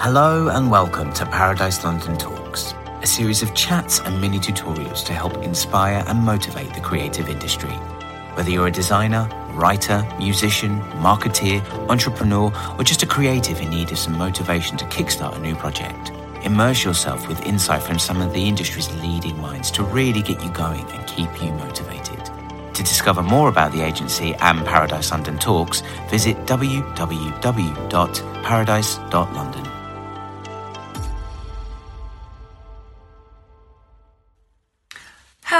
Hello and welcome to Paradise London Talks, a series of chats and mini tutorials to help inspire and motivate the creative industry. Whether you're a designer, writer, musician, marketeer, entrepreneur, or just a creative in need of some motivation to kickstart a new project, immerse yourself with insight from some of the industry's leading minds to really get you going and keep you motivated. To discover more about the agency and Paradise London Talks, visit www.paradise.london.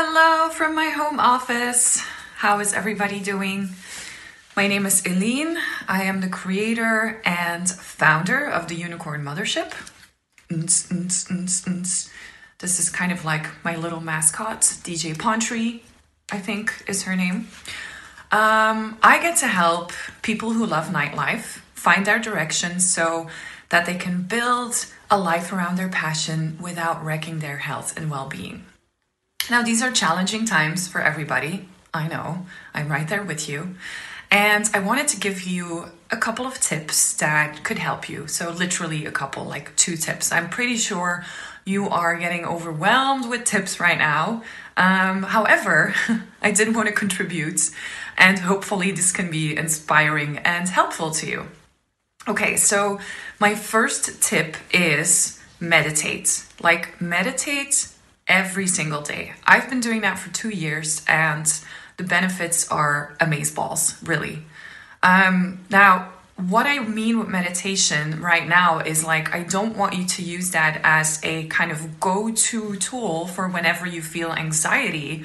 Hello from my home office. How is everybody doing? My name is Eileen. I am the creator and founder of the Unicorn Mothership. This is kind of like my little mascot, DJ Pontry, I think is her name. Um, I get to help people who love nightlife find their direction so that they can build a life around their passion without wrecking their health and well being. Now, these are challenging times for everybody. I know, I'm right there with you. And I wanted to give you a couple of tips that could help you. So, literally, a couple, like two tips. I'm pretty sure you are getting overwhelmed with tips right now. Um, however, I did want to contribute, and hopefully, this can be inspiring and helpful to you. Okay, so my first tip is meditate. Like, meditate every single day. I've been doing that for two years and the benefits are amazeballs, really. Um, now, what I mean with meditation right now is like, I don't want you to use that as a kind of go to tool for whenever you feel anxiety.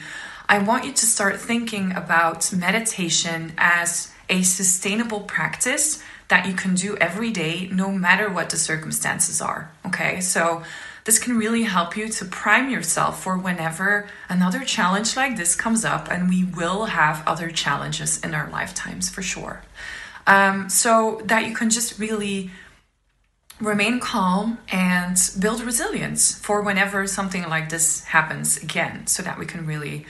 I want you to start thinking about meditation as a sustainable practice that you can do every day, no matter what the circumstances are. Okay, so this can really help you to prime yourself for whenever another challenge like this comes up, and we will have other challenges in our lifetimes for sure. Um, so that you can just really remain calm and build resilience for whenever something like this happens again, so that we can really,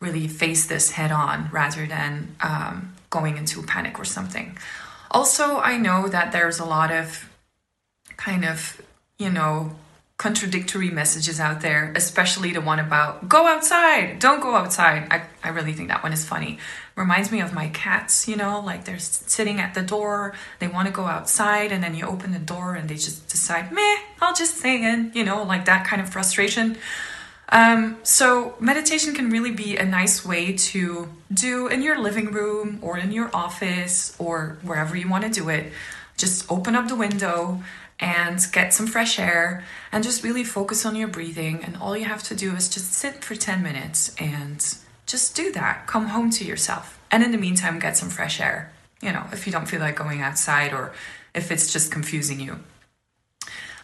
really face this head on rather than um, going into panic or something. Also, I know that there's a lot of kind of, you know, contradictory messages out there, especially the one about go outside, don't go outside. I, I really think that one is funny. Reminds me of my cats, you know, like they're sitting at the door, they want to go outside, and then you open the door and they just decide, meh, I'll just stay in, you know, like that kind of frustration. Um, so, meditation can really be a nice way to do in your living room or in your office or wherever you want to do it. Just open up the window and get some fresh air and just really focus on your breathing. And all you have to do is just sit for 10 minutes and just do that. Come home to yourself. And in the meantime, get some fresh air, you know, if you don't feel like going outside or if it's just confusing you.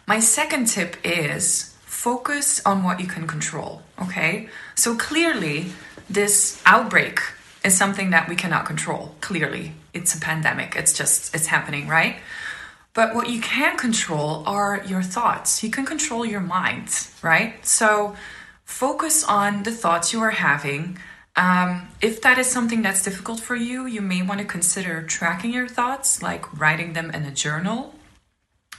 My second tip is focus on what you can control, okay? So clearly, this outbreak is something that we cannot control. Clearly, it's a pandemic. It's just, it's happening, right? But what you can control are your thoughts. You can control your mind, right? So focus on the thoughts you are having. Um, if that is something that's difficult for you, you may want to consider tracking your thoughts, like writing them in a journal,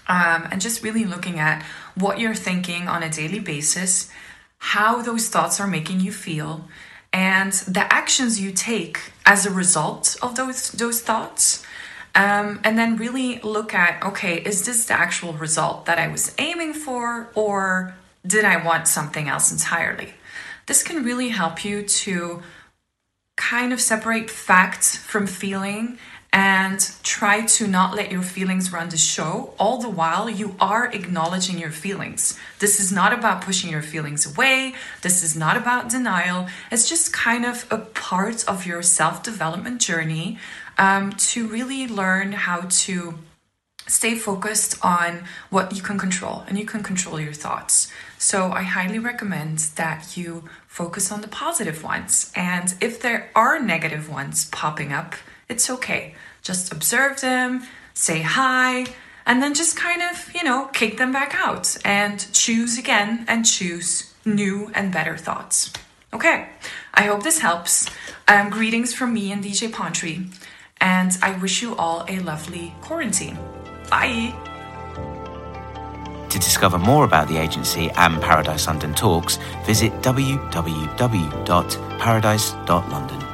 um, and just really looking at what you're thinking on a daily basis, how those thoughts are making you feel, and the actions you take as a result of those those thoughts. Um, and then really look at okay, is this the actual result that I was aiming for, or did I want something else entirely? This can really help you to kind of separate fact from feeling and try to not let your feelings run the show. All the while, you are acknowledging your feelings. This is not about pushing your feelings away. This is not about denial. It's just kind of a part of your self development journey um, to really learn how to stay focused on what you can control and you can control your thoughts. So I highly recommend that you focus on the positive ones. And if there are negative ones popping up, it's okay. Just observe them, say hi, and then just kind of, you know, kick them back out and choose again and choose new and better thoughts. Okay, I hope this helps. Um, greetings from me and DJ Pantry and I wish you all a lovely quarantine. Bye. To discover more about the agency and Paradise London Talks, visit www.paradise.london.